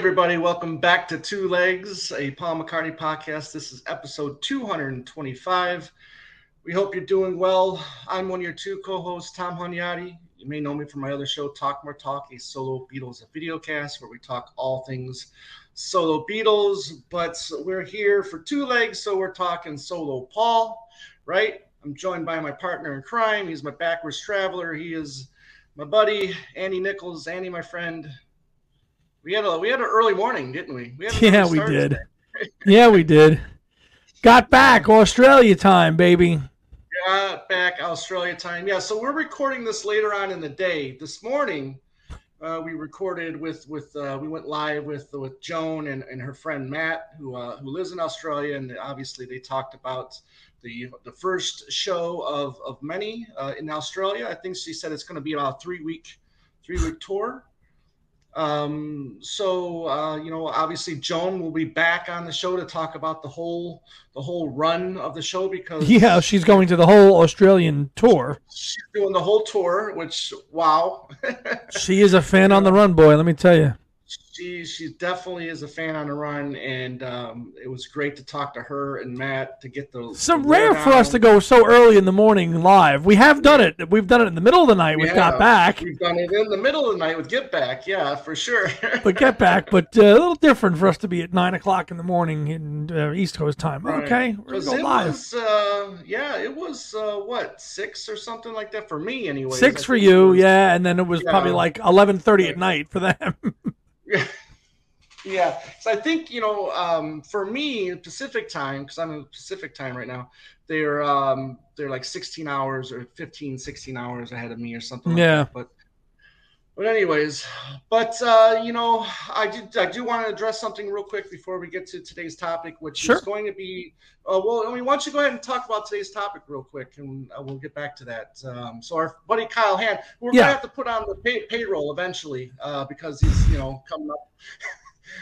Everybody, welcome back to Two Legs, a Paul McCartney podcast. This is episode 225. We hope you're doing well. I'm one of your two co hosts, Tom Hunyadi. You may know me from my other show, Talk More Talk, a solo Beatles video cast where we talk all things solo Beatles. But we're here for two legs, so we're talking solo Paul, right? I'm joined by my partner in crime. He's my backwards traveler. He is my buddy, Andy Nichols. Andy, my friend. We had a we had an early morning, didn't we? we yeah, we did. yeah, we did. Got back Australia time, baby. Got back Australia time. Yeah, so we're recording this later on in the day. This morning, uh, we recorded with with uh, we went live with with Joan and, and her friend Matt, who uh, who lives in Australia, and obviously they talked about the the first show of of many uh, in Australia. I think she said it's going to be about a three week three week tour. Um, so uh, you know, obviously Joan will be back on the show to talk about the whole the whole run of the show because yeah, she's going to the whole Australian tour. She's doing the whole tour, which wow. she is a fan on the run, boy. Let me tell you she she definitely is a fan on the run, and um, it was great to talk to her and Matt to get the. So rare for us to go so early in the morning live. We have done it. We've done it in the middle of the night. We have got back. We've done it in the middle of the night with Get Back. Yeah, for sure. but Get Back, but uh, a little different for us to be at nine o'clock in the morning in uh, East Coast time. Right. Okay, we're going live. Was, uh, yeah, it was uh, what six or something like that for me anyway. Six for you, was, yeah, and then it was yeah. probably like eleven thirty at night for them. yeah. So I think you know, um, for me, Pacific time, because I'm in Pacific time right now. They're um, they're like 16 hours or 15, 16 hours ahead of me or something. yeah. Like but but anyways, but uh, you know, I did I do want to address something real quick before we get to today's topic, which sure. is going to be uh, well. I mean, why don't you go ahead and talk about today's topic real quick, and uh, we'll get back to that. Um, so our buddy Kyle Hand, we're yeah. gonna have to put on the pay- payroll eventually uh, because he's you know coming up.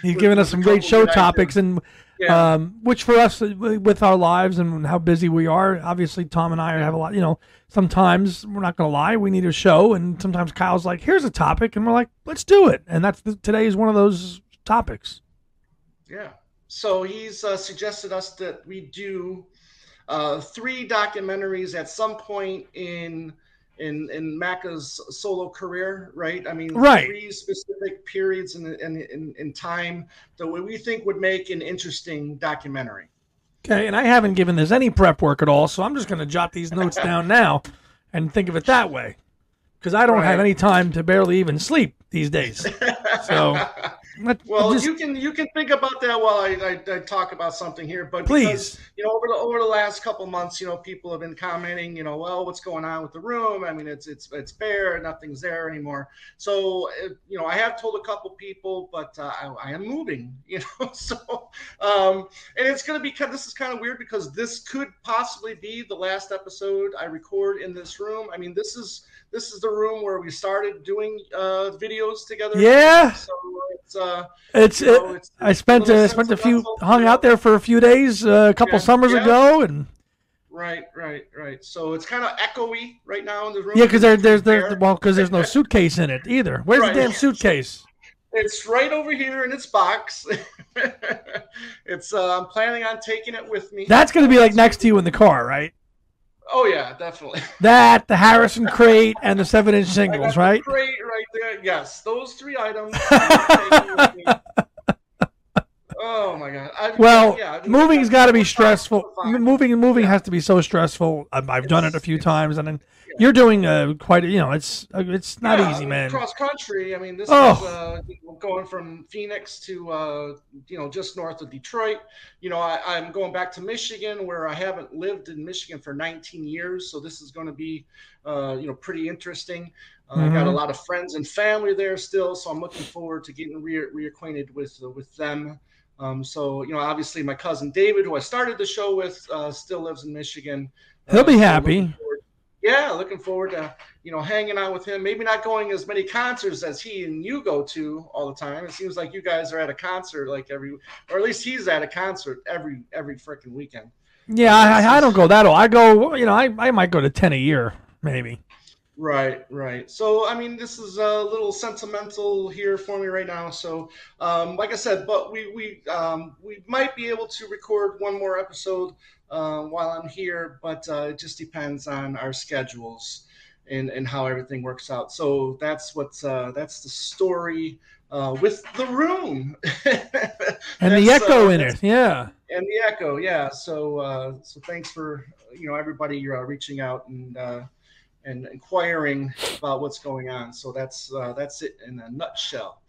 He's given us some great show topics, and yeah. um, which for us, with our lives and how busy we are, obviously Tom and I have a lot. You know, sometimes we're not going to lie, we need a show, and sometimes Kyle's like, "Here's a topic," and we're like, "Let's do it." And that's the, today is one of those topics. Yeah. So he's uh, suggested us that we do uh, three documentaries at some point in in in Macca's solo career, right? I mean, right. three specific periods in, in in in time that we think would make an interesting documentary. Okay, and I haven't given this any prep work at all, so I'm just going to jot these notes down now and think of it that way, because I don't right. have any time to barely even sleep these days. So well, just, you can you can think about that while I, I, I talk about something here. But please, because, you know, over the over the last couple months, you know, people have been commenting, you know, well, what's going on with the room? I mean, it's it's it's bare, nothing's there anymore. So, you know, I have told a couple people, but uh, I, I, am moving, you know. So, um, and it's going to be kind. This is kind of weird because this could possibly be the last episode I record in this room. I mean, this is this is the room where we started doing uh, videos together. Yeah. So it's uh, it's, know, it's I spent uh, spent a few hung out there for a few days uh, a couple yeah, summers yeah. ago and. Right, right, right. So it's kind of echoey right now in the room. Yeah, because there, there's there well because there's no suitcase in it either. Where's right. the damn suitcase? It's right over here in its box. it's uh, I'm planning on taking it with me. That's going to be like next to you in the car, right? Oh yeah, definitely. That the Harrison crate and the seven-inch singles, right? crate right there. Yes, those three items. oh my god. I, well, yeah, moving's got to be stressful. Moving and moving yeah. has to be so stressful. I've, I've done it a few times, and then you're doing a quite you know it's uh, it's not yeah, easy man cross country i mean this oh. is uh, you know, going from phoenix to uh, you know just north of detroit you know I, i'm going back to michigan where i haven't lived in michigan for 19 years so this is going to be uh, you know pretty interesting uh, mm-hmm. I got a mm-hmm. lot of friends and family there still, so I'm looking forward to getting re- reacquainted with uh, with them. Um, so you know, obviously, my cousin David, who I started the show with, uh, still lives in Michigan. He'll be happy yeah, looking forward to you know hanging out with him. Maybe not going as many concerts as he and you go to all the time. It seems like you guys are at a concert like every, or at least he's at a concert every every freaking weekend. Yeah, I, I don't go that old. I go, you know, I, I might go to ten a year, maybe. Right, right. So, I mean, this is a little sentimental here for me right now. So, um, like I said, but we we um, we might be able to record one more episode uh, while I'm here, but uh, it just depends on our schedules and and how everything works out. So that's what's uh, that's the story uh, with the room and the echo uh, in it, yeah, and the echo, yeah. So uh, so thanks for you know everybody you're uh, reaching out and uh, and inquiring about what's going on. So that's uh, that's it in a nutshell.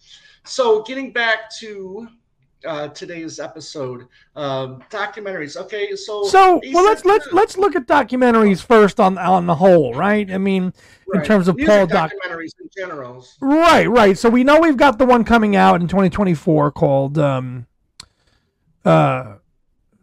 So getting back to uh, today's episode, um, documentaries. Okay, so so well, let's let's let's look at documentaries first on on the whole, right? I mean, right. in terms of Music Paul doc- documentaries in general. Right, right. So we know we've got the one coming out in 2024 called um, uh,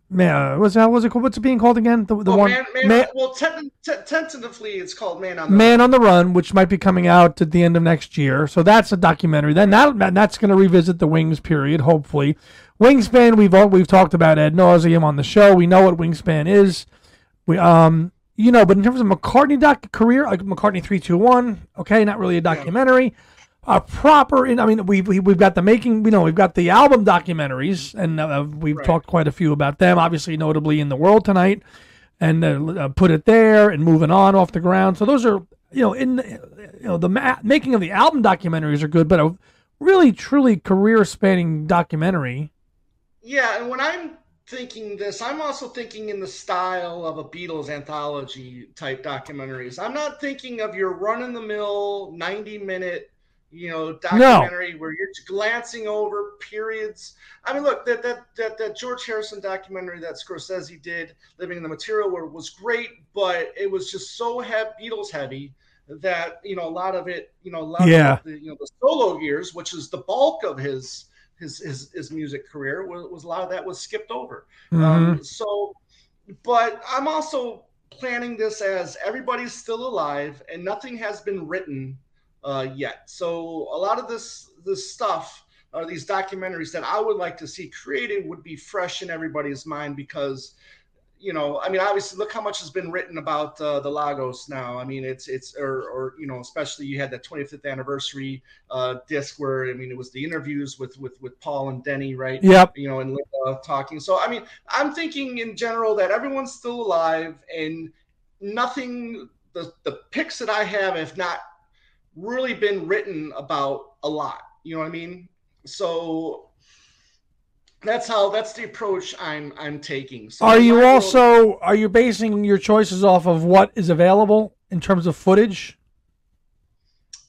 Man, what's that? was it called? What's it being called again? The, the oh, one. Man, man, man, well, ten, tentatively, it's called Man on the Man Run. on the Run, which might be coming out at the end of next year. So that's a documentary. Then that that's going to revisit the Wings period, hopefully. Wingspan, we've all, we've talked about ad nauseum on the show. We know what Wingspan is. We um, you know, but in terms of McCartney doc career, like McCartney three two one, okay, not really a documentary. Yeah a proper. I mean, we've we've got the making. You know, we've got the album documentaries, and uh, we've right. talked quite a few about them. Obviously, notably in the world tonight, and uh, uh, put it there, and moving on off the ground. So those are you know in you know the ma- making of the album documentaries are good, but a really truly career spanning documentary. Yeah, and when I'm thinking this, I'm also thinking in the style of a Beatles anthology type documentaries. I'm not thinking of your run in the mill 90 minute you know, documentary no. where you're glancing over periods. I mean, look, that, that that that George Harrison documentary that Scorsese did, Living in the Material World, was great, but it was just so heavy, Beatles heavy that you know a lot of it, you know, a lot yeah. of the, you know the solo years, which is the bulk of his his his, his music career, was, was a lot of that was skipped over. Mm-hmm. Um, so, but I'm also planning this as everybody's still alive and nothing has been written uh, yet. So a lot of this this stuff or these documentaries that I would like to see created would be fresh in everybody's mind because you know i mean obviously look how much has been written about uh, the lagos now. I mean it's it's or, or you know especially you had that 25th anniversary uh disc where i mean it was the interviews with with with paul and denny right? Yep. You know and Linda talking. So i mean i'm thinking in general that everyone's still alive and nothing the the picks that i have if not really been written about a lot. You know what I mean? So that's how that's the approach I'm I'm taking. So are you also are you basing your choices off of what is available in terms of footage?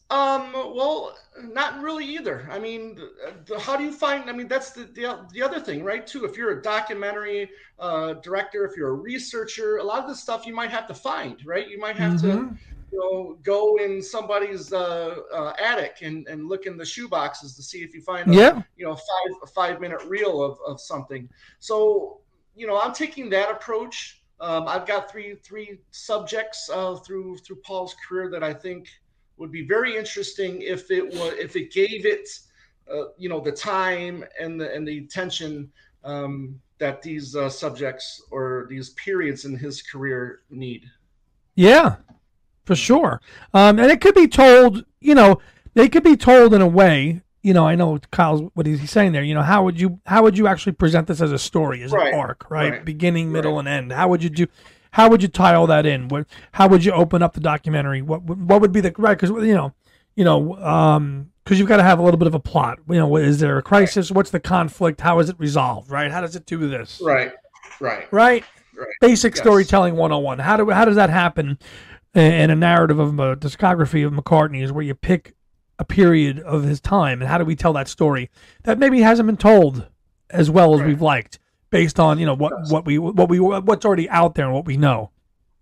Um. Well, not really either. I mean, the, how do you find? I mean, that's the, the the other thing, right? Too, if you're a documentary uh, director, if you're a researcher, a lot of the stuff you might have to find, right? You might have mm-hmm. to you know, go in somebody's uh, uh, attic and, and look in the shoe boxes to see if you find a, yeah. you know five a five minute reel of, of something. So you know, I'm taking that approach. Um, I've got three three subjects uh, through through Paul's career that I think would be very interesting if it was if it gave it uh, you know the time and the and the attention um, that these uh, subjects or these periods in his career need. Yeah, for sure. Um, and it could be told, you know, they could be told in a way. You know, I know Kyle's what is he saying there. You know, how would you how would you actually present this as a story, as right. an arc, right? right. Beginning, middle, right. and end. How would you do? How would you tie all that in? What? How would you open up the documentary? What? What would be the right? Because you know, you know, um, because you've got to have a little bit of a plot. You know, is there a crisis? What's the conflict? How is it resolved? Right? How does it do this? Right. Right. Right. Right. Basic yes. storytelling 101. How do how does that happen and a narrative of a discography of McCartney is where you pick a period of his time and how do we tell that story that maybe hasn't been told as well as right. we've liked based on you know what what we what we what's already out there and what we know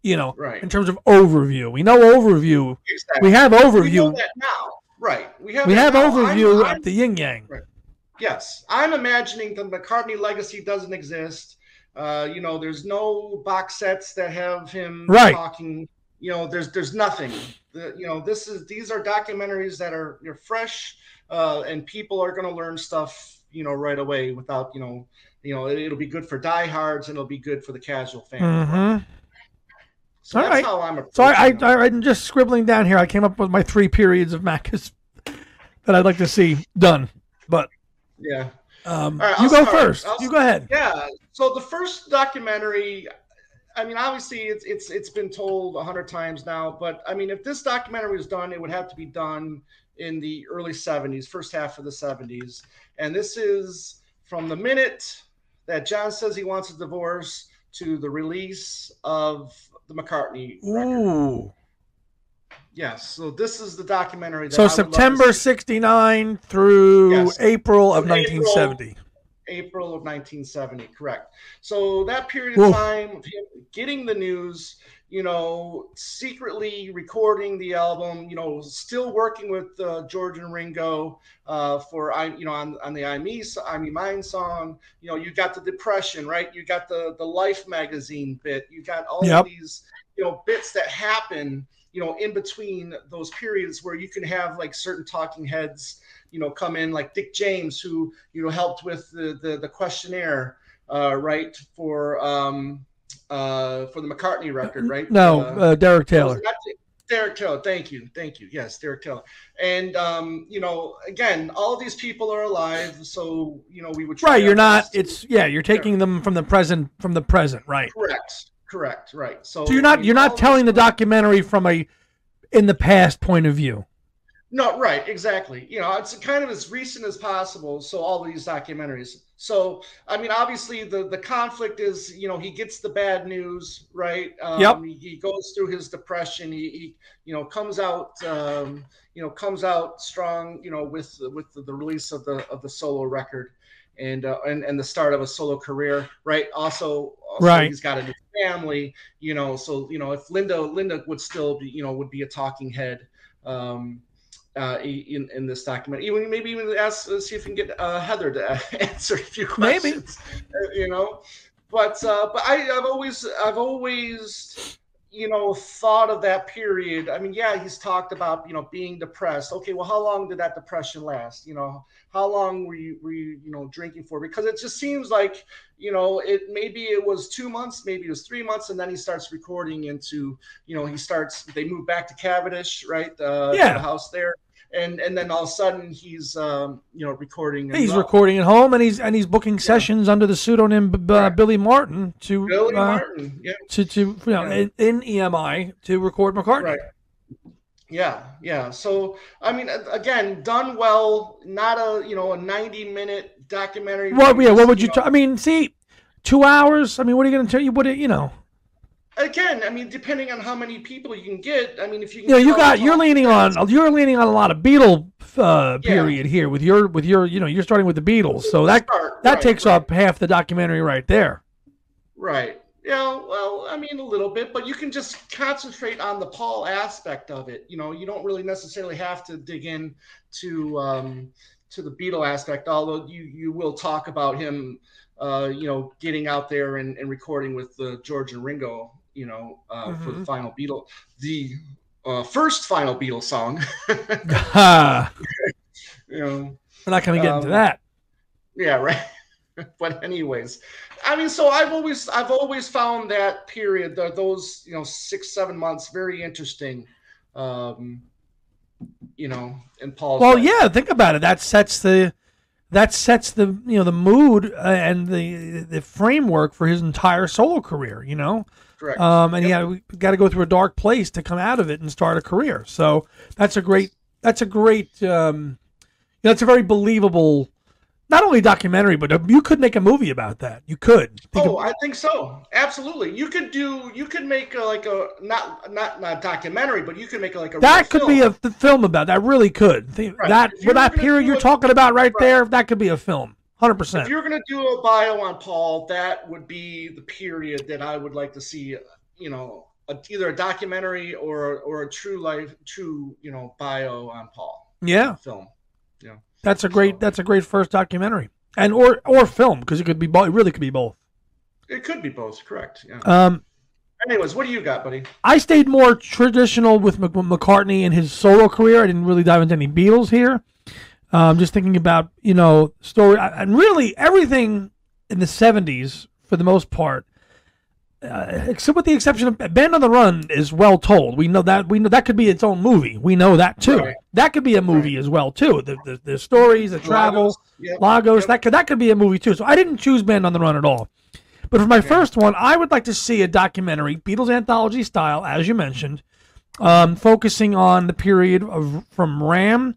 you know right. in terms of overview we know overview exactly. we have overview we now right we have we have now. overview I'm, I'm, the yin yang right. yes i'm imagining the mccartney legacy doesn't exist uh, you know there's no box sets that have him right. talking you know there's there's nothing the, you know this is these are documentaries that are you're fresh uh, and people are going to learn stuff you know right away without you know you know it, will be good for diehards and it'll be good for the casual fan mm-hmm. So All that's right. how I'm. So I, I, I, am just scribbling down here. I came up with my three periods of Macca's that I'd like to see done. But yeah, um, right, you go start. 1st you go ahead. Yeah. So the first documentary, I mean, obviously it's it's it's been told a hundred times now, but I mean, if this documentary was done, it would have to be done in the early '70s, first half of the '70s, and this is from the minute that John says he wants a divorce to the release of the McCartney Ooh. record. Yes, so this is the documentary. so September '69 through yes. April of 1970. April of 1970, correct. So that period of time of him getting the news, you know, secretly recording the album, you know, still working with uh, George and Ringo uh, for I, you know, on, on the I Me I Me Mine song. You know, you got the depression, right? You got the the Life magazine bit. You got all yep. of these, you know, bits that happen you know, in between those periods where you can have like certain talking heads, you know, come in like Dick James, who you know helped with the the, the questionnaire, uh, right for um, uh, for the McCartney record, right? No, uh, uh Derek Taylor. Derek Taylor, thank you, thank you. Yes, Derek Taylor, and um, you know, again, all of these people are alive, so you know, we would right. You're not. It's yeah. You're taking them from the present, from the present, right? Correct. Correct. Right. So, so you're not you're not telling the documentary from a in the past point of view. No, right, exactly. You know, it's kind of as recent as possible. So all these documentaries. So I mean, obviously the the conflict is, you know, he gets the bad news, right? Um, yep. He, he, goes through his depression. He, he you know, comes out, um, you know, comes out strong, you know, with with the, the release of the of the solo record and uh, and and the start of a solo career, right? Also, also right. he's got a new family, you know. So you know, if Linda Linda would still be, you know, would be a talking head. Um, uh, in in this document. Even maybe even ask uh, see if we can get uh, Heather to answer a few questions. Maybe uh, you know, but uh, but I, I've always I've always you know, thought of that period, I mean, yeah, he's talked about, you know, being depressed. Okay, well, how long did that depression last? You know, how long were you, were you, you know, drinking for? Because it just seems like, you know, it maybe it was two months, maybe it was three months, and then he starts recording into, you know, he starts. They move back to Cavendish, right? Uh, yeah. the house there, and and then all of a sudden he's um, you know recording. He's recording at home, and he's and he's booking sessions under the pseudonym uh, Billy Martin to Billy uh, Martin, yeah, to to you know yeah. in, in, EMI to record McCartney. Right. Yeah, yeah. So I mean, again, done well. Not a you know a ninety minute documentary. What? Yeah. What would you? you know, t- I mean, see, two hours. I mean, what are you going to tell you? What? You know again, I mean, depending on how many people you can get, I mean, if you can yeah, you got you're leaning on you're leaning on a lot of Beatle uh, period here with your with your you know you're starting with the Beatles, so that Start, that right, takes right. up half the documentary right there. Right. Yeah. Well, I mean, a little bit, but you can just concentrate on the Paul aspect of it. You know, you don't really necessarily have to dig in to um, to the Beatle aspect, although you you will talk about him. Uh, you know, getting out there and, and recording with uh, George and Ringo you know, uh, mm-hmm. for the mm-hmm. final Beatle, the uh, first final Beatles song. you know, we're not going to get um, into that. Yeah, right. but anyways, I mean, so I've always I've always found that period, those you know six seven months, very interesting. Um, you know, in Paul's. Well, life. yeah, think about it. That sets the that sets the you know the mood uh, and the the framework for his entire solo career. You know, Correct. Um, and yep. he got to go through a dark place to come out of it and start a career. So that's a great. That's a great. Um, you know, it's a very believable. Not only documentary, but you could make a movie about that. You could. Think oh, of, I think so. Absolutely. You could do. You could make a, like a not not not documentary, but you could make a, like a. That could film. be a film about that. Really could. Right. That for that period you're talking about right, right, there, that could be a film. Hundred percent. If you're going to do a bio on Paul, that would be the period that I would like to see. You know, a, either a documentary or or a true life, true you know bio on Paul. Yeah, film. Yeah, that's a great. So, that's a great first documentary, and or or film because it could be both. It really could be both. It could be both. Correct. Yeah. Um. Anyways, what do you got, buddy? I stayed more traditional with McCartney and his solo career. I didn't really dive into any Beatles here. Um, just thinking about you know story and really everything in the '70s for the most part. uh, except with the exception of Band on the Run is well told. We know that we know that could be its own movie. We know that too. Right. That could be a movie right. as well too. The, the, the stories, the travels, Lagos, yep. Lagos yep. that could that could be a movie too. So I didn't choose Band on the Run at all. But for my first one, I would like to see a documentary, Beatles anthology style, as you mentioned, um, focusing on the period of from Ram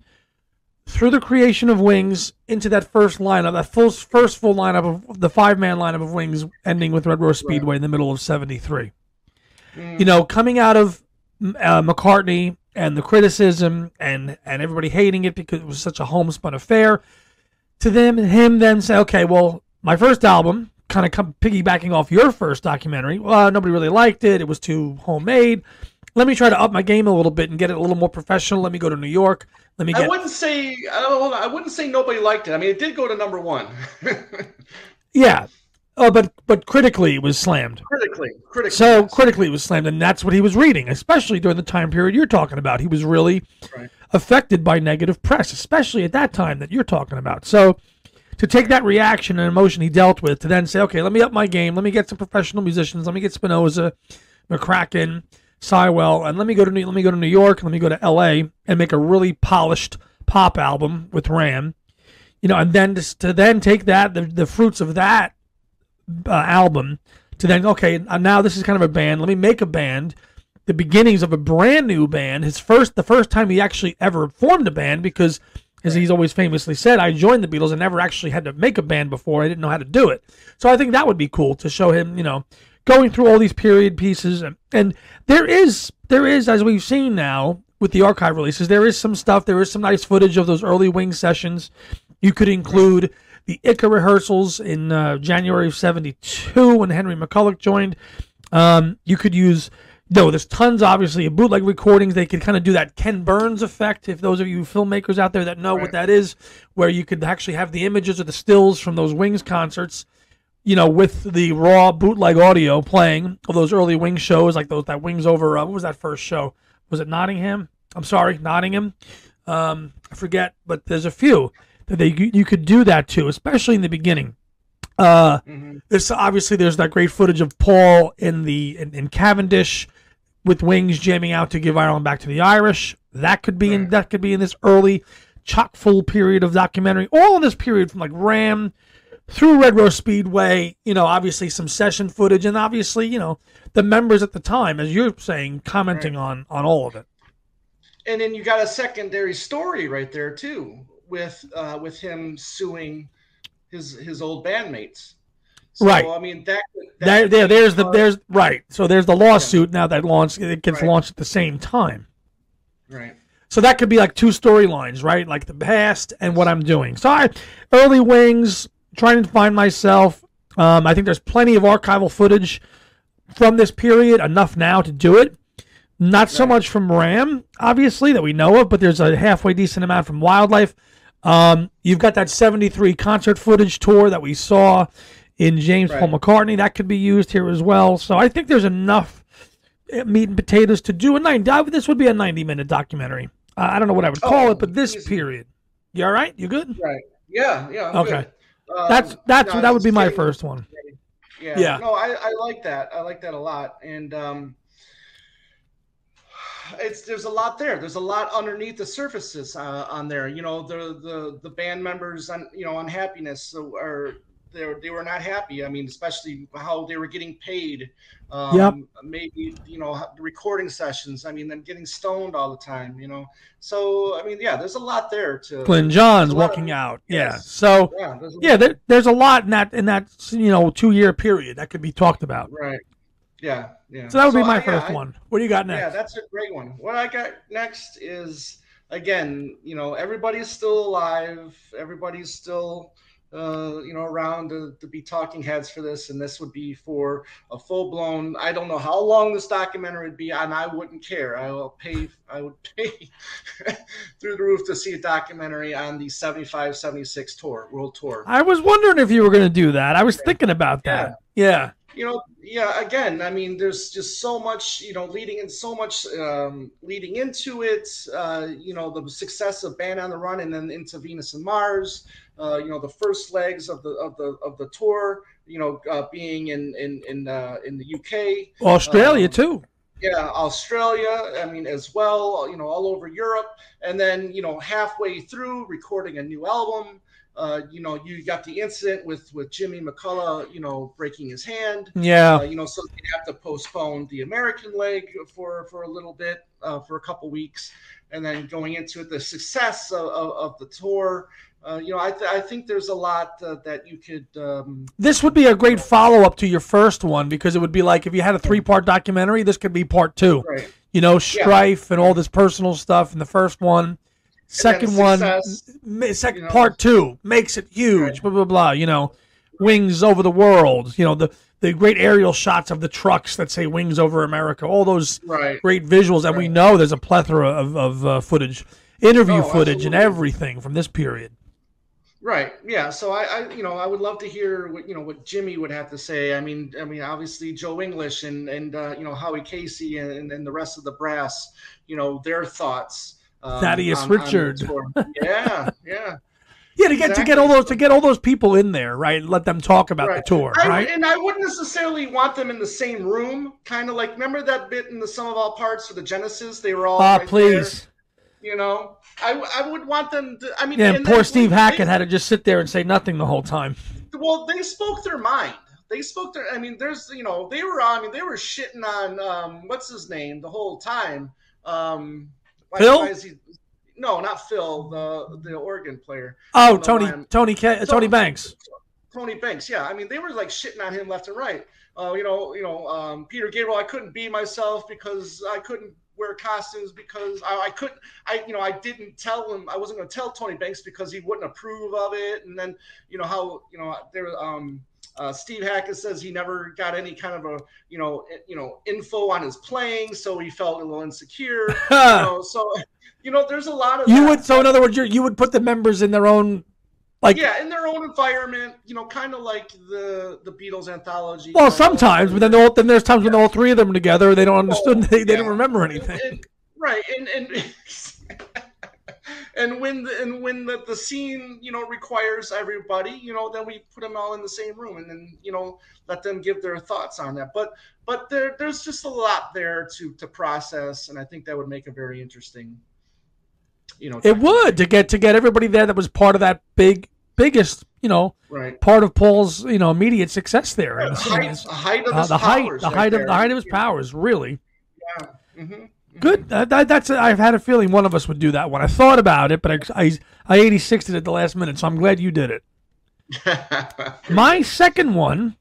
through the creation of Wings into that first lineup, that full first full lineup of the five man lineup of Wings, ending with Red Rose Speedway right. in the middle of '73. Mm. You know, coming out of uh, McCartney and the criticism and and everybody hating it because it was such a homespun affair, to them him then say, okay, well, my first album, kind of piggybacking off your first documentary, well, nobody really liked it. It was too homemade. Let me try to up my game a little bit and get it a little more professional. Let me go to New York. Let me. Get... I wouldn't say. I don't. I wouldn't say nobody liked it. I mean, it did go to number one. yeah. Oh, but but critically it was slammed. Critically, critically. So yes. critically it was slammed, and that's what he was reading, especially during the time period you're talking about. He was really right. affected by negative press, especially at that time that you're talking about. So to take that reaction and emotion he dealt with to then say, okay, let me up my game, let me get some professional musicians, let me get Spinozza, McCracken, Seiwell, and let me go to New, let me go to New York, let me go to L.A. and make a really polished pop album with Ram, you know, and then to, to then take that the, the fruits of that uh, album to then okay now this is kind of a band. Let me make a band. The beginnings of a brand new band. His first the first time he actually ever formed a band because as he's always famously said, I joined the Beatles and never actually had to make a band before. I didn't know how to do it. So I think that would be cool to show him, you know, going through all these period pieces and, and there is there is as we've seen now with the archive releases there is some stuff there is some nice footage of those early wing sessions you could include the ICA rehearsals in uh, January of 72 when Henry McCullough joined um, you could use no, there's tons, obviously, of bootleg recordings. They could kind of do that Ken Burns effect. If those of you filmmakers out there that know right. what that is, where you could actually have the images or the stills from those Wings concerts, you know, with the raw bootleg audio playing of those early Wings shows, like those that Wings over. Uh, what was that first show? Was it Nottingham? I'm sorry, Nottingham. Um, I forget, but there's a few that they you could do that too, especially in the beginning. Uh, mm-hmm. This obviously there's that great footage of Paul in the in, in Cavendish with Wings jamming out to give Ireland back to the Irish. That could be in that could be in this early chock full period of documentary. All in this period from like Ram through Red Rose Speedway, you know, obviously some session footage and obviously, you know, the members at the time, as you're saying, commenting right. on on all of it. And then you got a secondary story right there too, with uh, with him suing his his old bandmates. So, right. I mean that. that there, there, there's the there's right. So there's the lawsuit yeah. now that launched. It gets right. launched at the same time. Right. So that could be like two storylines, right? Like the past and what I'm doing. So I, early wings, trying to find myself. Um, I think there's plenty of archival footage from this period, enough now to do it. Not so much from Ram, obviously, that we know of, but there's a halfway decent amount from Wild Life. Um, you've got that 73 concert footage tour that we saw in James right. Paul McCartney. That could be used here as well. So I think there's enough eh, meat and potatoes to do a 90. This would be a 90 minute documentary. Uh, I don't know what I would call oh, it, but this easy. period. You all right? You good? Right. Yeah. Yeah. I'm okay. Um, that's that's no, that would be my first one. Yeah. yeah. No, I, I like that. I like that a lot. And um, it's there's a lot there. There's a lot underneath the surfaces uh, on there. You know, the the the band members on you know unhappiness or they were, they were not happy. I mean, especially how they were getting paid. Um, yep. Maybe you know recording sessions. I mean, them getting stoned all the time. You know, so I mean, yeah, there's a lot there to. Glyn Johns walking of, out. Yeah. So yeah, there's, yeah there, there's a lot in that in that you know two year period that could be talked about. Right. Yeah. Yeah. So that would so, be my first one. What do you got next? Yeah, that's a great one. What I got next is again, you know, everybody's still alive. Everybody's still uh, you know, around to, to, be talking heads for this, and this would be for a full blown. I don't know how long this documentary would be, and I wouldn't care. I will pay. I would pay through the roof to see a documentary on the 75, 76 tour, world tour. I was wondering if you were going to do that. I was thinking about that. Yeah. yeah. You know, yeah. Again, I mean, there's just so much, you know, leading in so much um, leading into it. Uh, you know, the success of Band on the Run and then into Venus and Mars. Uh, you know, the first legs of the of the of the tour. You know, uh, being in in in uh, in the UK, Australia um, too. Yeah, Australia. I mean, as well. You know, all over Europe, and then you know, halfway through recording a new album. Uh, you know, you got the incident with with Jimmy McCulloch, you know, breaking his hand. Yeah. Uh, you know, so they have to postpone the American leg for for a little bit, uh, for a couple weeks, and then going into it, the success of, of, of the tour. Uh, you know, I, th- I think there's a lot uh, that you could. Um, this would be a great follow up to your first one because it would be like if you had a three part documentary, this could be part two. Right. You know, strife yeah. and all this personal stuff in the first one. Second one, second you know, part two makes it huge. Right. Blah blah blah. You know, wings over the world. You know the the great aerial shots of the trucks that say "Wings over America." All those right. great visuals, and right. we know there's a plethora of of uh, footage, interview oh, footage, absolutely. and everything from this period. Right. Yeah. So I, I, you know, I would love to hear what you know what Jimmy would have to say. I mean, I mean, obviously Joe English and and uh, you know Howie Casey and, and the rest of the brass, you know, their thoughts um, Thaddeus on, Richard. On yeah, yeah. Yeah, to get exactly. to get all those to get all those people in there, right? Let them talk about right. the tour, I, right? And I wouldn't necessarily want them in the same room. Kind of like remember that bit in the Sum of All Parts for the Genesis? They were all. Ah, right please. There, you know, I, I would want them. To, I mean, yeah. And, poor Steve Hackett they, had to just sit there and say nothing the whole time. Well, they spoke their mind. They spoke their. I mean, there's you know they were. I mean, they were shitting on um, what's his name the whole time. Um, why, Phil? Why he, no, not Phil, the the organ player. Oh, Tony, Tony, K, Tony Banks. Tony Banks, yeah. I mean, they were like shitting on him left and right. Uh, you know, you know, um, Peter Gabriel. I couldn't be myself because I couldn't wear costumes because I, I, couldn't. I, you know, I didn't tell him. I wasn't going to tell Tony Banks because he wouldn't approve of it. And then, you know, how you know there. Um, uh, Steve Hackett says he never got any kind of a you know you know info on his playing, so he felt a little insecure. you know, so you know, there's a lot of you that. would. So in other words, you would put the members in their own like yeah, in their own environment, you know, kind of like the the Beatles anthology. Well, sometimes, but then all, then there's times yeah. when all three of them together, they don't understand, they, they yeah. don't remember anything. And, and, right, and and and when the, and when the, the scene you know requires everybody, you know, then we put them all in the same room, and then you know let them give their thoughts on that. But but there there's just a lot there to to process, and I think that would make a very interesting you know. It would to get to get everybody there that was part of that big biggest you know right. part of Paul's you know immediate success there. The height, height of the height, the height of the height of his powers, really. Yeah. Mm-hmm. Good. Uh, that, that's. I've had a feeling one of us would do that one. I thought about it, but I I, I 86 it at the last minute, so I'm glad you did it. My second one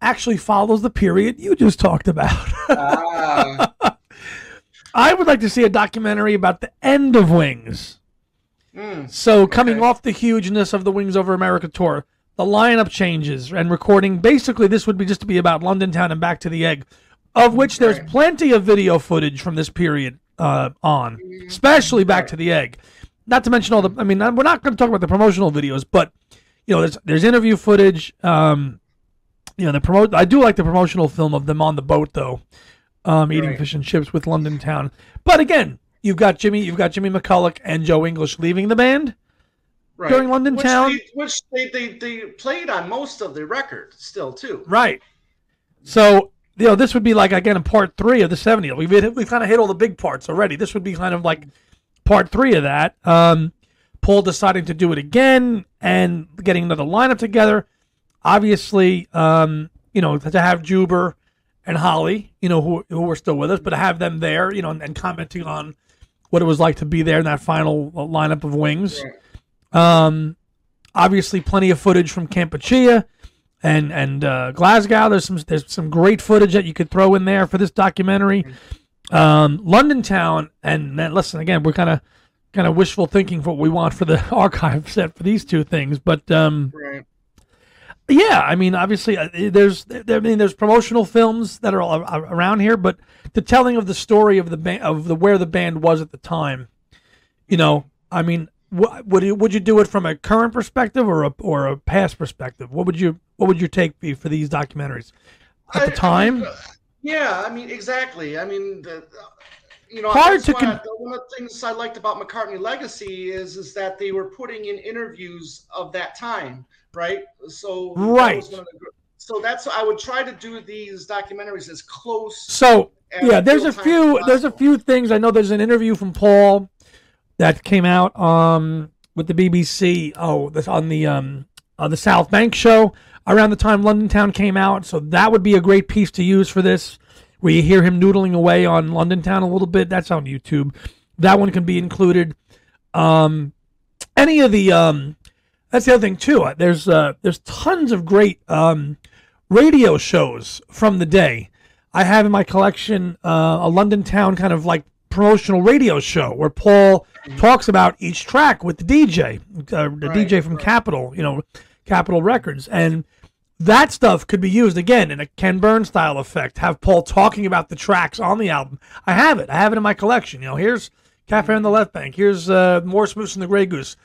actually follows the period you just talked about. ah. I would like to see a documentary about the end of Wings. Mm, so coming okay. off the hugeness of the Wings Over America tour, the lineup changes and recording. Basically, this would be just to be about London Town and Back to the Egg, of which there's right. plenty of video footage from this period uh, on, especially Back right. to the Egg. Not to mention all the. I mean, we're not going to talk about the promotional videos, but you know, there's there's interview footage. Um, you know, the promote. I do like the promotional film of them on the boat, though um, eating right. fish and chips with London Town. But again, you've got Jimmy, you've got Jimmy McCulloch and Joe English leaving the band right. during London which Town, they, which they, they they played on most of the record still too. Right. So you know, this would be like again a part three of the '70s. We've hit, we kind of hit all the big parts already. This would be kind of like part three of that. Um, Paul deciding to do it again and getting another lineup together. Obviously, um, you know, to have Juber and Holly, you know, who who were still with us, but to have them there, you know, and, and commenting on what it was like to be there in that final lineup of wings. Um, obviously, plenty of footage from Kampuchea and and uh, Glasgow. There's some there's some great footage that you could throw in there for this documentary. Um, London Town, and then listen again, we're kind of kind of wishful thinking for what we want for the archive set for these two things, but um, right. Yeah, I mean, obviously, uh, there's, there, I mean, there's promotional films that are all around here, but the telling of the story of the band, of the where the band was at the time, you know, I mean, what would you would you do it from a current perspective or a or a past perspective? What would you what would your take be for these documentaries at the time? I yeah, I mean exactly. I mean, the, uh, you know, hard to con- one of the things I liked about McCartney Legacy is is that they were putting in interviews of that time, right? So right. That the, so that's I would try to do these documentaries as close. So yeah, there's a few there's a few things I know. There's an interview from Paul that came out um with the BBC. Oh, this on the um on the South Bank show around the time London Town came out. So that would be a great piece to use for this where you hear him noodling away on London Town a little bit. That's on YouTube. That one can be included. Um, any of the um, that's the other thing too. There's uh, there's tons of great um, radio shows from the day. I have in my collection uh, a London Town kind of like promotional radio show where Paul talks about each track with the DJ, uh, the right, DJ from right. Capitol, you know, Capitol Records, and that stuff could be used again in a Ken Burns style effect. Have Paul talking about the tracks on the album. I have it. I have it in my collection. You know, here's Cafe on the Left Bank. Here's uh, Morse Moose and the Grey Goose.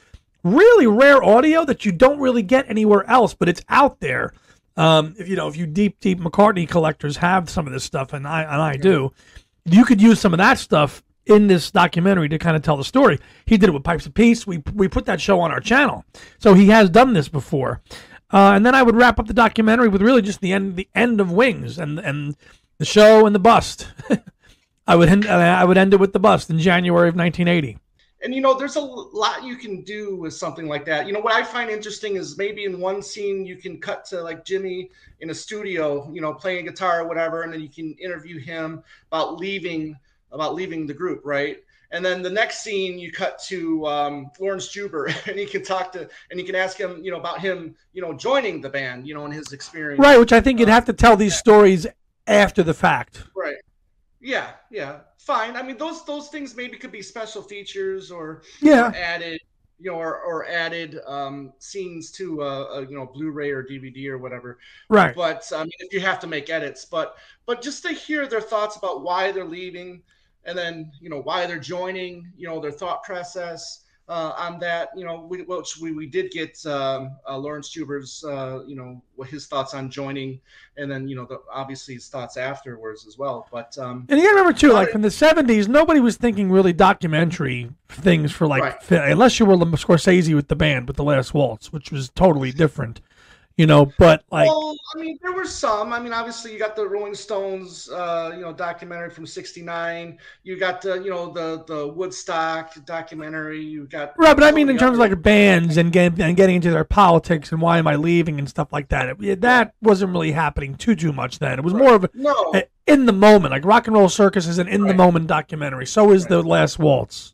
Really rare audio that you don't really get anywhere else, but it's out there. Um, if you know, if you deep, deep McCartney collectors have some of this stuff, and I and I do, you could use some of that stuff in this documentary to kind of tell the story. He did it with Pipes of Peace. We we put that show on our channel, so he has done this before. Uh, and then I would wrap up the documentary with really just the end, the end of Wings and and the show and the bust. I would end, I would end it with the bust in January of 1980. And you know, there's a lot you can do with something like that. You know, what I find interesting is maybe in one scene you can cut to like Jimmy in a studio, you know, playing guitar or whatever, and then you can interview him about leaving about leaving the group, right? And then the next scene, you cut to um, Laurence Juber, and he can talk to, and you can ask him, you know, about him, you know, joining the band, you know, and his experience. Right, which I think you'd have to tell these stories after the fact. Right. Yeah, yeah, fine. I mean, those those things maybe could be special features or yeah or added, you know, or, or added um, scenes to a, a, you know Blu-ray or DVD or whatever. Right. But I mean, if you have to make edits, but but just to hear their thoughts about why they're leaving and then you know why they're joining, you know their thought process uh, on that. You know, we, we, we did get um, uh, Laurence Juber's, uh, you know, his thoughts on joining, and then you know the, obviously his thoughts afterwards as well. But um, and you gotta remember too, like from the '70s, nobody was thinking really documentary things for like right. unless you were Scorsese with the band with the Last Waltz, which was totally different you know but like well i mean there were some i mean obviously you got the rolling stones uh you know documentary from 69 you got the you know the the woodstock documentary you got right but i mean in terms other- of like bands and getting and getting into their politics and why am i leaving and stuff like that it, that wasn't really happening too too much then it was right. more of a, no. a, in the moment like rock and roll circus is an in right. the moment documentary so is right. the last waltz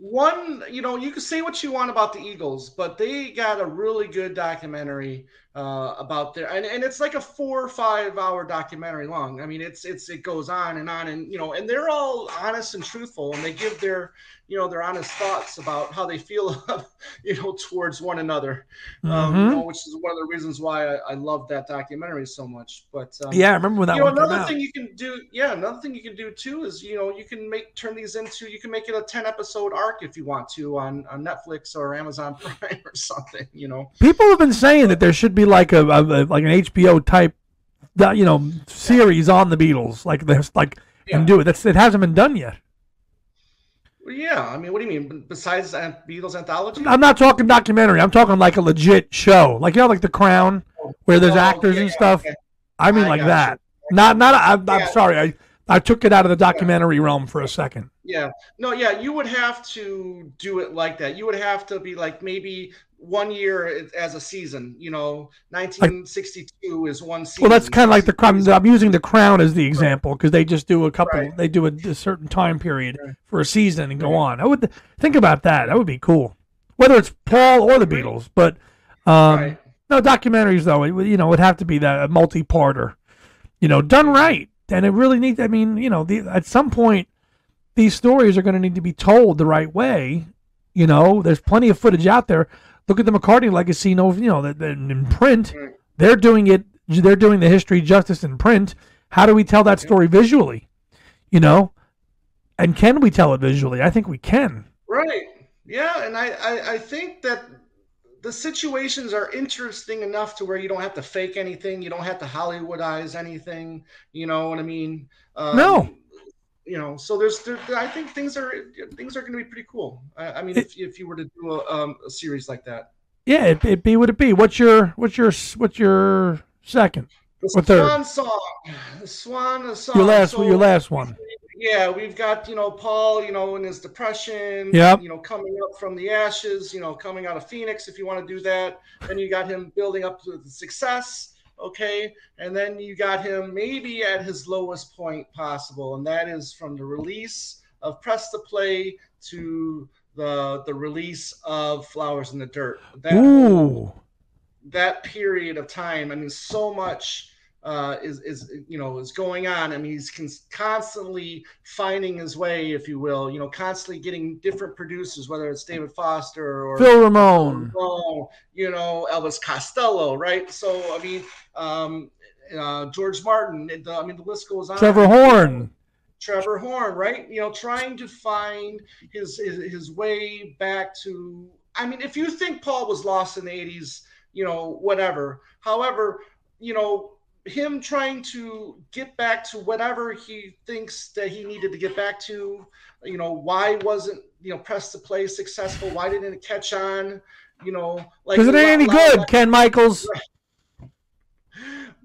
one, you know, you can say what you want about the Eagles, but they got a really good documentary uh, about their, and, and it's like a four or five hour documentary long. I mean, it's it's it goes on and on, and you know, and they're all honest and truthful, and they give their you know their honest thoughts about how they feel you know towards one another. Um, mm-hmm. um, you know, which is one of the reasons why I, I love that documentary so much. But um, yeah i remember when that you know, another thing you can do yeah another thing you can do too is you know you can make turn these into you can make it a 10 episode arc if you want to on, on netflix or amazon prime or something you know. People have been saying that there should be like a, a like an hbo type you know series on the beatles like this like yeah. and do it that's it hasn't been done yet yeah, I mean, what do you mean? Besides Beatles anthology? I'm not talking documentary. I'm talking like a legit show, like you know, like The Crown, where there's oh, actors yeah, and stuff. Okay. I mean, I like that. You. Not, not. I, am yeah. sorry. I, I took it out of the documentary yeah. realm for a second. Yeah. No. Yeah. You would have to do it like that. You would have to be like maybe one year as a season. You know, 1962 like, is one season. Well, that's kind of like the crown. I'm using the crown as the example because they just do a couple. Right. They do a, a, certain time period right. for a season and go right. on. I would think about that. That would be cool. Whether it's Paul or the Beatles, but um, no documentaries though. It, you know, would have to be that a multi-parter. You know, done right, and it really needs. I mean, you know, the, at some point, these stories are going to need to be told the right way. You know, there's plenty of footage out there Look at the McCartney legacy. You know, you know, that in print, they're doing it. They're doing the history justice in print. How do we tell that story visually? You know, and can we tell it visually? I think we can. Right. Yeah, and I, I, I think that the situations are interesting enough to where you don't have to fake anything. You don't have to Hollywoodize anything. You know what I mean? Um, no. You know, so there's, there, I think things are things are going to be pretty cool. I, I mean, it, if if you were to do a, um, a series like that. Yeah, it, it be what it be. What's your what's your what's your second? The Swan third? song. The Swan song. Your last so, your last one yeah, we've got you know Paul, you know, in his depression, yeah, you know, coming up from the ashes, you know, coming out of Phoenix, if you want to do that. Then you got him building up to the success, okay, and then you got him maybe at his lowest point possible, and that is from the release of Press to Play to the the release of Flowers in the Dirt. That Ooh. that period of time, I mean, so much uh, is is you know is going on. I mean, he's constantly finding his way, if you will. You know, constantly getting different producers, whether it's David Foster or Phil Ramone, you know, Elvis Costello, right? So I mean, um, uh, George Martin. The, I mean, the list goes on. Trevor Horn. Trevor Horn, right? You know, trying to find his, his his way back to. I mean, if you think Paul was lost in the '80s, you know, whatever. However, you know, him trying to get back to whatever he thinks that he needed to get back to. You know, why wasn't you know press to play successful? Why didn't it catch on? You know, like because it ain't any good, Ken Michaels.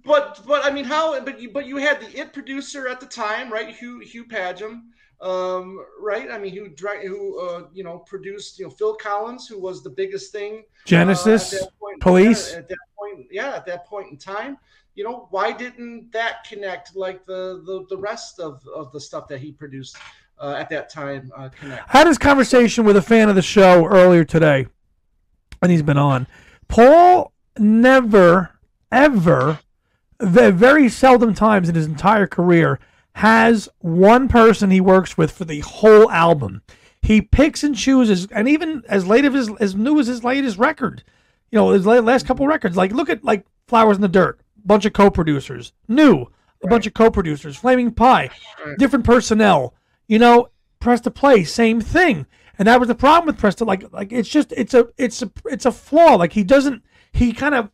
But but I mean, how? But you but you had the it producer at the time, right? Hugh Hugh Padgham, um, right? I mean, who who uh, you know produced you know Phil Collins, who was the biggest thing. Genesis, uh, point, Police. At that point, yeah, at that point in time you know, why didn't that connect like the the, the rest of, of the stuff that he produced uh, at that time uh, connect? I had this conversation with a fan of the show earlier today, and he's been on. Paul never, ever, very seldom times in his entire career has one person he works with for the whole album. He picks and chooses, and even as late of his as new as his latest record, you know, his last couple records. Like look at like Flowers in the Dirt bunch of co-producers. New, a bunch of co-producers. Flaming Pie, different personnel. You know, Press to Play, same thing. And that was the problem with Press to like like it's just it's a it's a it's a flaw. Like he doesn't he kind of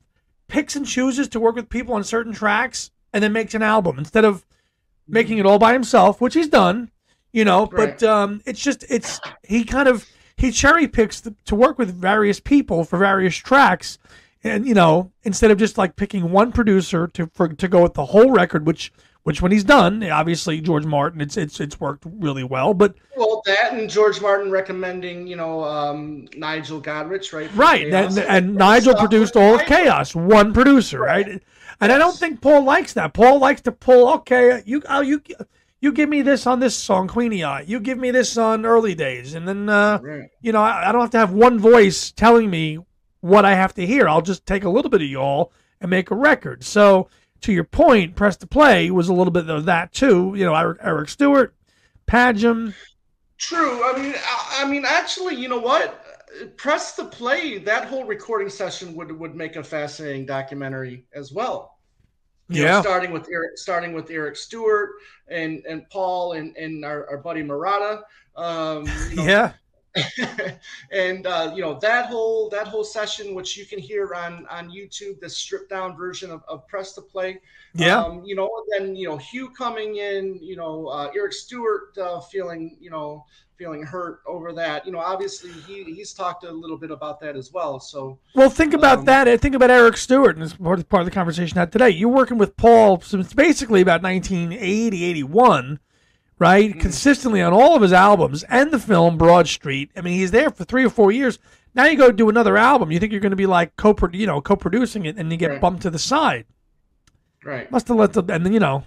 picks and chooses to work with people on certain tracks and then makes an album instead of making it all by himself, which he's done. You know, right. but um, it's just it's he kind of he cherry picks the, to work with various people for various tracks and you know instead of just like picking one producer to for, to go with the whole record which which when he's done obviously george martin it's it's it's worked really well but well that and george martin recommending you know um, nigel godrich right right and, and nigel produced all of chaos one producer right, right? and yes. i don't think paul likes that paul likes to pull okay you oh, you you give me this on this song, Queenie Eye. You give me this on Early Days, and then uh, right. you know I, I, don't have to have one voice telling me what I have to hear. I'll just take a little bit of y'all and make a record. So to your point, press to play was a little bit of that too. You know, Eric, Eric Stewart, Padgham. True. I mean, I, I mean, actually, you know what? Press to play. That whole recording session would would make a fascinating documentary as well. You yeah. Know, starting with Eric, starting with Eric Stewart and and Paul and and our, our buddy Murata. Um, you know, yeah. and uh, you know that whole that whole session, which you can hear on on YouTube, the stripped down version of, of Press to Play. Yeah. Um, you know, then you know Hugh coming in, you know uh, Eric Stewart uh, feeling you know feeling hurt over that. You know, obviously he he's talked a little bit about that as well. So well, think about um, that. Think about Eric Stewart, and it's part of, part of the conversation had today. You're working with Paul since basically about 1980, 81 right? Mm-hmm. Consistently on all of his albums and the film Broad Street. I mean, he's there for three or four years. Now you go do another album. You think you're going to be like co, you know, co-producing it, and you get right. bumped to the side. Right. Must have let the and then you know,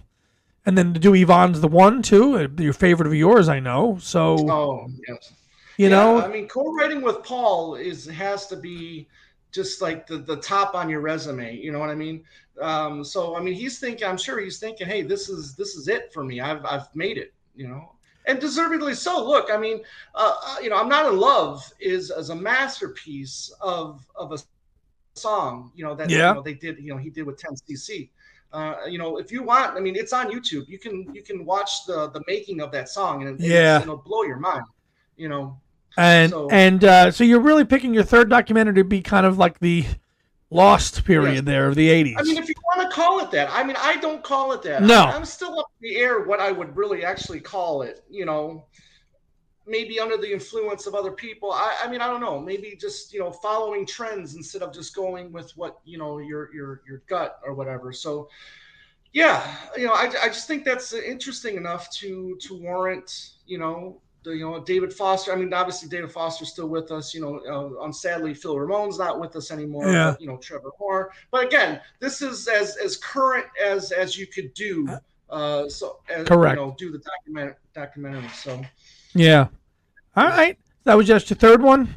and then to do Yvonne's the one too. Uh, your favorite of yours, I know. So. Oh yes. You yeah, know, I mean, co-writing with Paul is has to be just like the, the top on your resume. You know what I mean? Um, so I mean, he's thinking. I'm sure he's thinking, "Hey, this is this is it for me. I've I've made it." You know, and deservedly so. Look, I mean, uh, uh, you know, I'm not in love is as a masterpiece of of a song. You know that yeah. you know, they did. You know, he did with 10cc. Uh, you know, if you want, I mean, it's on YouTube. You can you can watch the the making of that song, and, yeah, it'll blow your mind. You know, And so, and uh, so you're really picking your third documentary to be kind of like the lost period yes. there of the 80s. I mean, if you want to call it that, I mean, I don't call it that. No, I, am still up in the air what I would really actually call it. You know, maybe under the influence of other people. I, I mean, I don't know. Maybe just you know following trends instead of just going with what you know your your your gut or whatever. So yeah, you know, I, I just think that's interesting enough to to warrant, you know, you know David Foster. I mean, obviously David Foster's still with us. You know, uh, sadly Phil Ramone's not with us anymore. Yeah. But, you know, Trevor Moore. But again, this is as as current as as you could do. Uh, so as, correct. You know, do the document documentary. So yeah. All right, that was just your third one.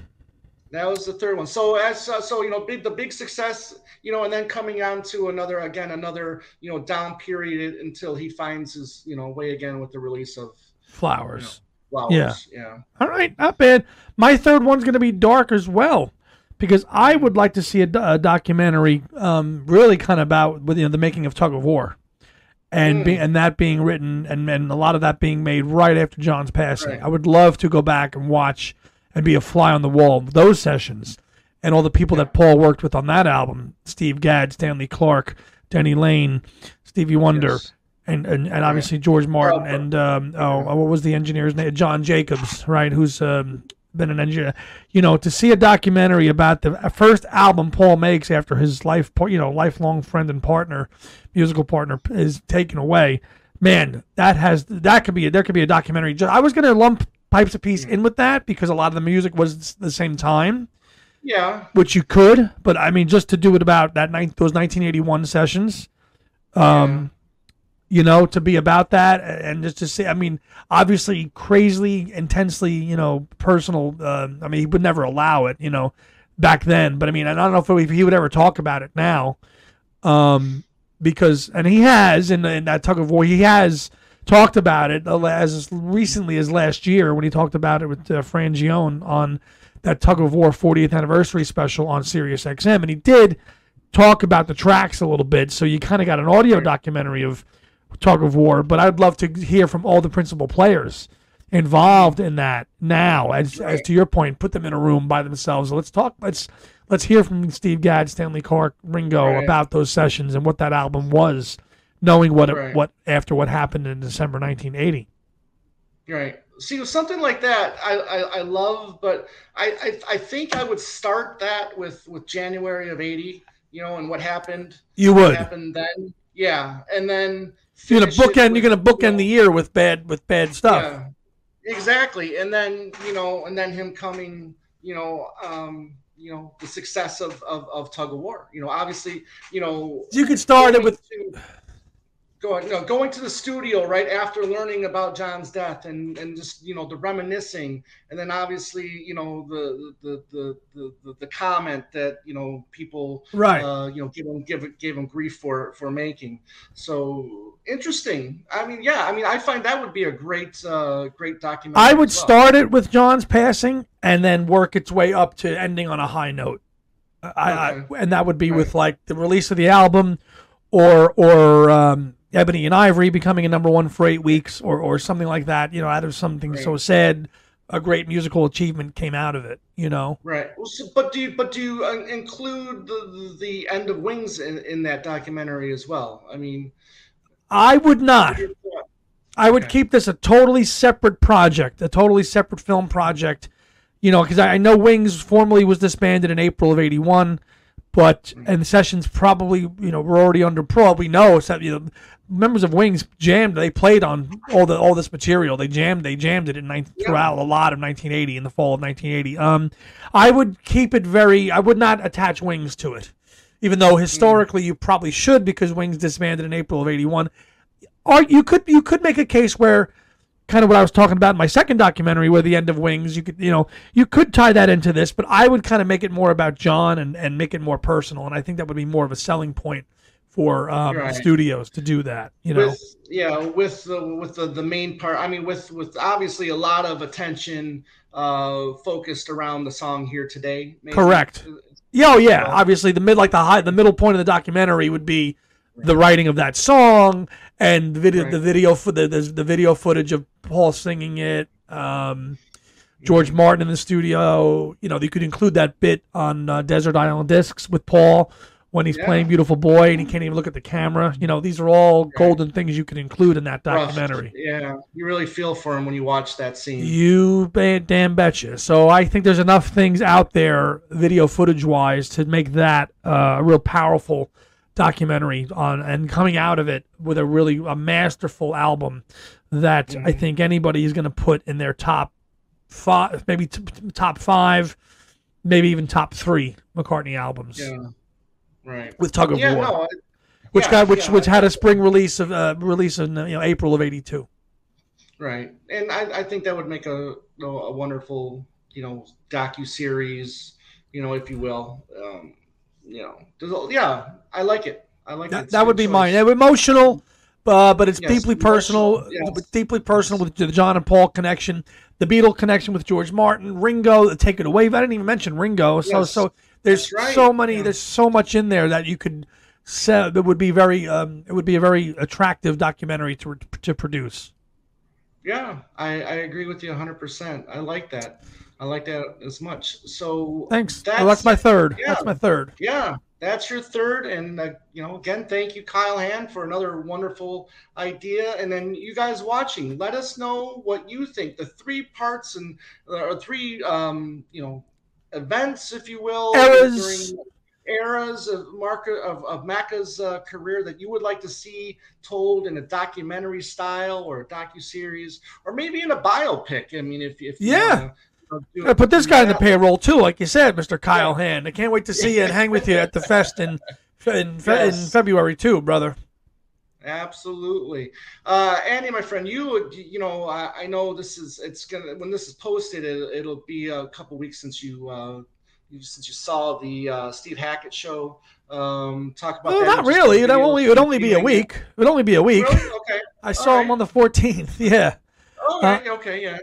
That was the third one. So as uh, so you know, big the big success, you know, and then coming on to another again another you know down period until he finds his you know way again with the release of flowers. You know, flowers. Yeah. yeah. All right, not bad. My third one's going to be dark as well, because I would like to see a, a documentary, um, really kind of about with you know the making of Tug of War. And mm. be, and that being written and, and a lot of that being made right after John's passing. Right. I would love to go back and watch and be a fly on the wall of those sessions and all the people that Paul worked with on that album Steve Gadd, Stanley Clarke, Denny Laine, Stevie Wonder. Yes. And, and, and obviously George Martin and um, oh what was the engineer's name John Jacobs right who's um, been an engineer you know to see a documentary about the first album Paul makes after his life you know lifelong friend and partner musical partner is taken away man that has that could be a, there could be a documentary I was going to lump Pipes of Peace in with that because a lot of the music was the same time. Yeah. Which you could, but I mean, just to do it about that night, those 1981 sessions, um, yeah. You know, to be about that and just to say, I mean, obviously, crazily, intensely, you know, personal. Uh, I mean, he would never allow it, you know, back then. But I mean, I don't know if he would ever talk about it now, um, because and he has in, in that tug of war, he has talked about it as recently as last year when he talked about it with uh, Frangione on that Tug of War 40th anniversary special on Sirius XM, and he did talk about the tracks a little bit. So you kind of got an audio documentary of Tug of War, but I'd love to hear from all the principal players involved in that now. As as to your point, put them in a room by themselves. Let's talk. Let's let's hear from Steve Gadd, Stanley Clarke, Ringo right. about those sessions and what that album was knowing what right. it, what after what happened in December 1980. Right. See, something like that, I, I, I love, but I, I, I think I would start that with with January of '80, you know, and what happened. You would happen then, yeah, and then you're gonna bookend. With, you're gonna bookend you know, the year with bad with bad stuff. Yeah, exactly, and then you know, and then him coming, you know, um, you know, the success of of, of tug of war. You know, obviously, you know, you could start it with. To, going know going to the studio right after learning about John's death and and just you know the reminiscing and then obviously you know the the the the, the, comment that you know people right uh, you know give him give gave him grief for for making so interesting I mean yeah I mean I find that would be a great uh, great document I would well. start it with John's passing and then work its way up to ending on a high note I, okay. I and that would be right. with like the release of the album or or um, Ebony and Ivory becoming a number one for eight weeks, or or something like that. You know, out of something right. so sad, a great musical achievement came out of it. You know, right? Well, so, but do you but do you uh, include the the end of Wings in, in that documentary as well? I mean, I would not. I would okay. keep this a totally separate project, a totally separate film project. You know, because I, I know Wings formally was disbanded in April of '81 but and the sessions probably you know were already under pro. We know so, you know members of Wings jammed. They played on all the all this material. They jammed. They jammed it in 19, yeah. throughout a lot of 1980 in the fall of 1980. Um, I would keep it very. I would not attach Wings to it, even though historically you probably should because Wings disbanded in April of 81. Or you could you could make a case where kind of what I was talking about in my second documentary, where the end of Wings, you could, you know, you could tie that into this, but I would kind of make it more about John and, and make it more personal, and I think that would be more of a selling point for um, right. studios to do that. You know, with, yeah, with the with the, the main part. I mean, with with obviously a lot of attention uh, focused around the song here today. Maybe. Correct. Yeah, oh yeah. Obviously, the mid like the high the middle point of the documentary would be the writing of that song and the video right. the video for the, the, the video footage of Paul singing it. Um, George Martin in the studio. You know, you could include that bit on uh, Desert Island Discs with Paul when he's yeah. playing Beautiful Boy and he can't even look at the camera. You know, these are all right. golden things you can include in that documentary. Yeah, you really feel for him when you watch that scene. You damn betcha. So I think there's enough things out there, video footage wise, to make that uh, a real powerful documentary on and coming out of it with a really a masterful album that mm-hmm. I think anybody is going to put in their top five, maybe t- top five, maybe even top three McCartney albums. Yeah, right. With Tug of yeah, War, no, which yeah, got which yeah, which had a spring release of uh, release in you know April of '82. Right, and I, I think that would make a a wonderful you know docu series, you know, if you will. Um, you know, yeah, I like it. I like that. It. That would be choice. mine. Emotional uh, but it's yes, deeply personal, yes. deeply personal with the John and Paul connection, the Beatle connection with George Martin, Ringo. Take it away. I didn't even mention Ringo. So yes. so there's right. so many. Yeah. There's so much in there that you could say that would be very. Um, it would be a very attractive documentary to to produce. Yeah, I, I agree with you 100. percent I like that. I like that as much. So thanks. That's, my third. Yeah, that's my third. Yeah, that's your third. And, uh, you know, again, thank you, Kyle Hand, for another wonderful idea. And then you guys watching, let us know what you think. The three parts and or three, um, you know, events, if you will, eras. during eras of Mark of, of Macca's uh, career that you would like to see told in a documentary style or a docu series, or maybe in a biopic. I mean, if, if yeah. Put this guy in the payroll too, like you said, Mr. Kyle yeah. Hand. I can't wait to see you and hang with you at the fest in in, yes. in February too, brother. Absolutely, uh, Andy, my friend. You you know I, I, know this is it's gonna when this is posted, it, will be a couple weeks since you. Uh, since you saw the uh, Steve Hackett show, um, talk about. Well, not really. It only it would only be a week. It would only be a week. Really? Okay. I saw right. him on the 14th. Yeah. Okay. Uh, okay. Yeah.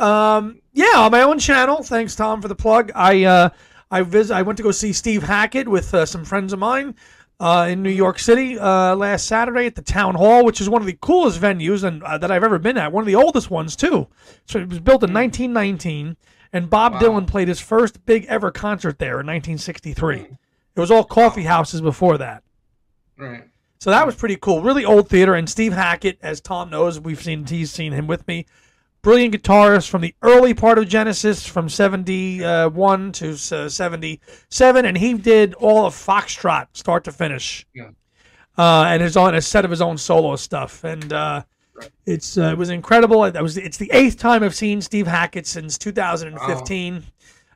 Um, yeah, on my own channel. Thanks, Tom, for the plug. I uh, I visit. I went to go see Steve Hackett with uh, some friends of mine uh, in New York City uh, last Saturday at the Town Hall, which is one of the coolest venues and uh, that I've ever been at. One of the oldest ones too. So it was built in 1919, and Bob wow. Dylan played his first big ever concert there in 1963. Mm. It was all coffee houses before that. Right. So that was pretty cool. Really old theater. And Steve Hackett, as Tom knows, we've seen he's seen him with me brilliant guitarist from the early part of Genesis, from 71 to uh, 77, and he did all of Foxtrot, start to finish. Yeah. Uh, and his own a set of his own solo stuff, and uh, right. it's uh, it was incredible. It was it's the eighth time I've seen Steve Hackett since 2015. Wow.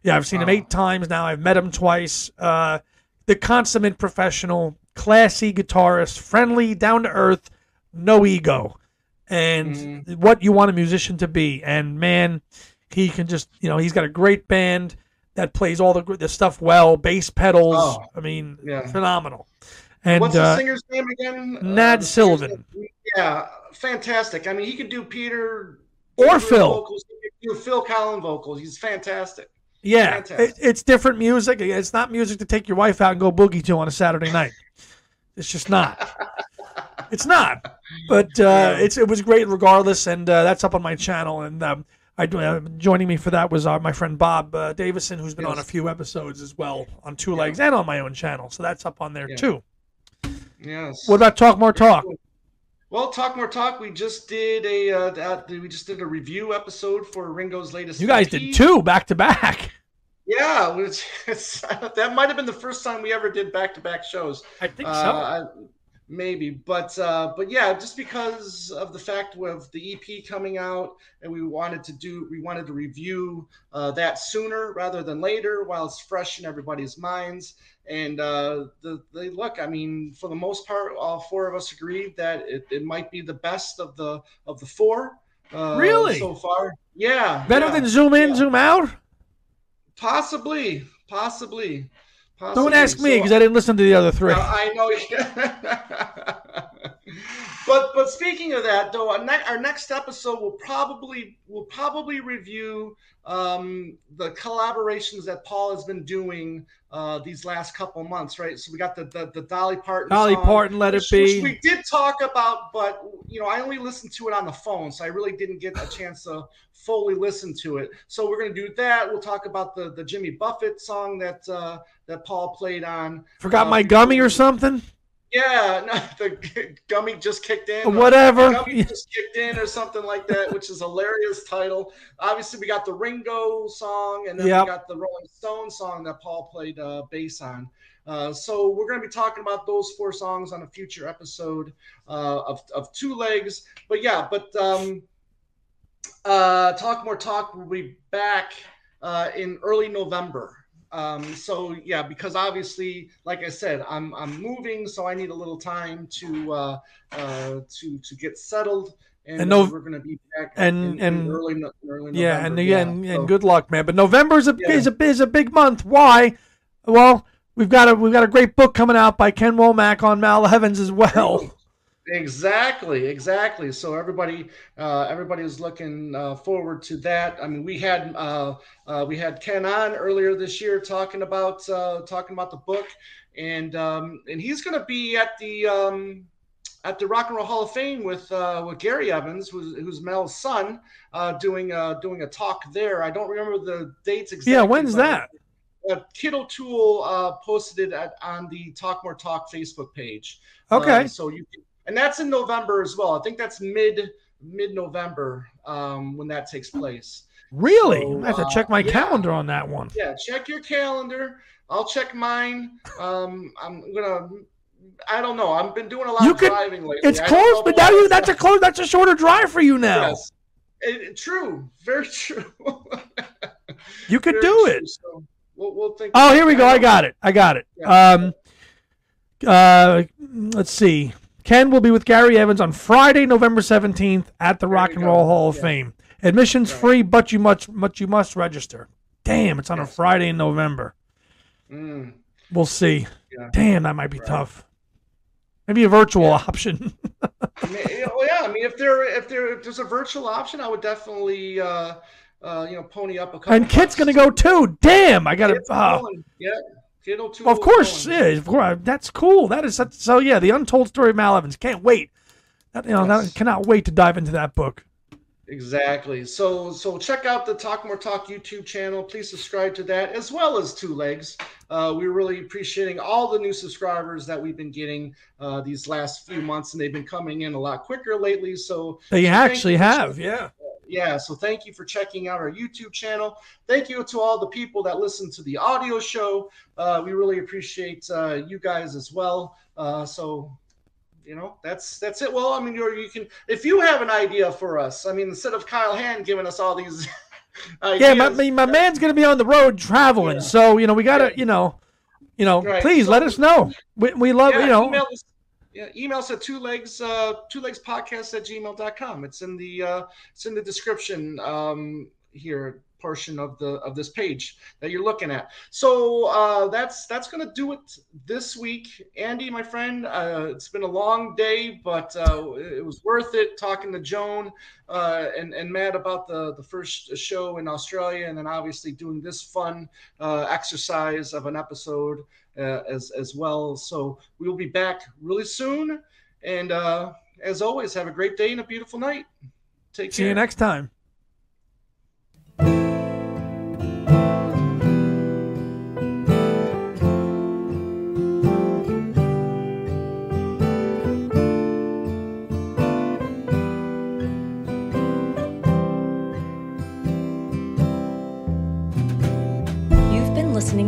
Yeah, I've seen wow. him eight times now. I've met him twice. Uh, the consummate professional, classy guitarist, friendly, down to earth, no ego and mm. what you want a musician to be. And man, he can just you know he's got a great band that plays all the the stuff well, bass pedals. Oh, I mean, yeah. phenomenal. And what's the uh, singer's name again? Nad uh, Sylvan. Yeah, fantastic. I mean, he could do Peter or Phil. Vocals. He could do Phil Collins vocals. He's fantastic. Yeah, it, it's different music. It's not music to take your wife out and go boogie to on a Saturday night. It's just not. it's not. But uh, it's it was great regardless, and uh, that's up on my channel. And um, I uh, joining me for that was uh, my friend Bob uh, Davison, who's been yes. on a few episodes as well on Two Legs yeah. and on my own channel. So that's up on there yeah. too. Yes. What about Talk More Talk? Well, talk more talk. We just did a uh, we just did a review episode for Ringo's latest. You guys EP. did two back to back. Yeah, which that might have been the first time we ever did back to back shows. I think so. I, maybe but uh but yeah just because of the fact of the ep coming out and we wanted to do we wanted to review uh that sooner rather than later while it's fresh in everybody's minds. And uh the they look i mean for the most part all four of us agreed that it, it might be the best of the of the four uh really? so far. Yeah better yeah, than zoom in yeah. zoom out? Possibly possibly Possibly. Don't ask me because I didn't listen to the other three. I know. but but speaking of that, though, our, ne- our next episode will probably will probably review um, the collaborations that Paul has been doing uh, these last couple months, right? So we got the the, the Dolly Parton, Dolly song, Parton, Let It Be. we did talk about, but you know, I only listened to it on the phone, so I really didn't get a chance to fully listen to it. So we're gonna do that. We'll talk about the the Jimmy Buffett song that uh, that Paul played on. Forgot uh, my gummy or something. Yeah, no, the gummy just kicked in. Whatever. Gummy just kicked in or something like that, which is a hilarious title. Obviously, we got the Ringo song, and then yep. we got the Rolling Stone song that Paul played uh, bass on. Uh, so we're going to be talking about those four songs on a future episode uh, of, of Two Legs. But yeah, but um, uh, Talk More Talk will be back uh, in early November. Um, so yeah, because obviously, like I said, I'm I'm moving, so I need a little time to uh, uh, to to get settled. And, and no, we're going to be back and in, and in early, early yeah, and yeah, and, so, and good luck, man. But November is a yeah. is a is a big month. Why? Well, we've got a we've got a great book coming out by Ken Womack on Mal Evans as well. Exactly, exactly. So everybody, uh, everybody is looking uh, forward to that. I mean, we had uh, uh we had Ken on earlier this year talking about uh, talking about the book, and um, and he's going to be at the um, at the Rock and Roll Hall of Fame with uh, with Gary Evans, who's, who's Mal's son, doing doing a talk there. I don't remember the dates exactly. Yeah, when's that? uh, Kit O'Toole uh, posted it at, on the Talk More Talk Facebook page. Okay. Uh, so you can, and that's in November as well. I think that's mid mid November um, when that takes place. Really? So, I have to check my yeah. calendar on that one. Yeah, check your calendar. I'll check mine. Um, I'm gonna. I don't know. I've been doing a lot you of could, driving lately. It's close, but now you that's a close. That's a shorter drive for you now. Yes. It, true. Very true. you could Very do true. it. So, we'll, we'll think. Oh, here we go. I got it. I got it. Yeah. Um, uh, let's see. Ken will be with Gary Evans on Friday, November seventeenth, at the there Rock and go. Roll Hall of yeah. Fame. Admissions right. free, but you must, but you must register. Damn, it's on yes. a Friday in November. Mm. We'll see. Yeah. Damn, that might be right. tough. Maybe a virtual yeah. option. I mean, yeah. I mean, if there if there if there's a virtual option, I would definitely uh, uh, you know, pony up a couple. And Kit's going to go too. Damn, I got to. Uh, yeah. Of course, yeah, of course. That's cool. That is so. Yeah, the untold story of Mal Evans. Can't wait. That, you know, yes. that, cannot wait to dive into that book. Exactly. So so check out the Talk More Talk YouTube channel. Please subscribe to that as well as Two Legs. Uh, we're really appreciating all the new subscribers that we've been getting uh, these last few months, and they've been coming in a lot quicker lately. So they actually have, yeah yeah, so thank you for checking out our YouTube channel. Thank you to all the people that listen to the audio show. Uh, we really appreciate uh, you guys as well. Uh, so, you know, that's that's it. Well, I mean, you're, you can if you have an idea for us. I mean, instead of Kyle Hand giving us all these. ideas, yeah, my, my man's gonna be on the road traveling, yeah. so you know we gotta, yeah. you know, you know, right. please so, let us know. We, we love, yeah, you know. Yeah, email us at two legs uh, two legs podcast at gmail.com. It's in the uh, it's in the description um, here portion of the of this page that you're looking at. So uh, that's that's gonna do it this week, Andy, my friend. Uh, it's been a long day, but uh, it was worth it talking to Joan uh, and and Matt about the the first show in Australia, and then obviously doing this fun uh, exercise of an episode uh, as as well. So we will be back really soon, and uh, as always, have a great day and a beautiful night. Take See care. you next time.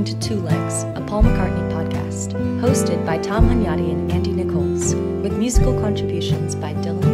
To Two Legs, a Paul McCartney podcast, hosted by Tom Hunyadi and Andy Nichols, with musical contributions by Dylan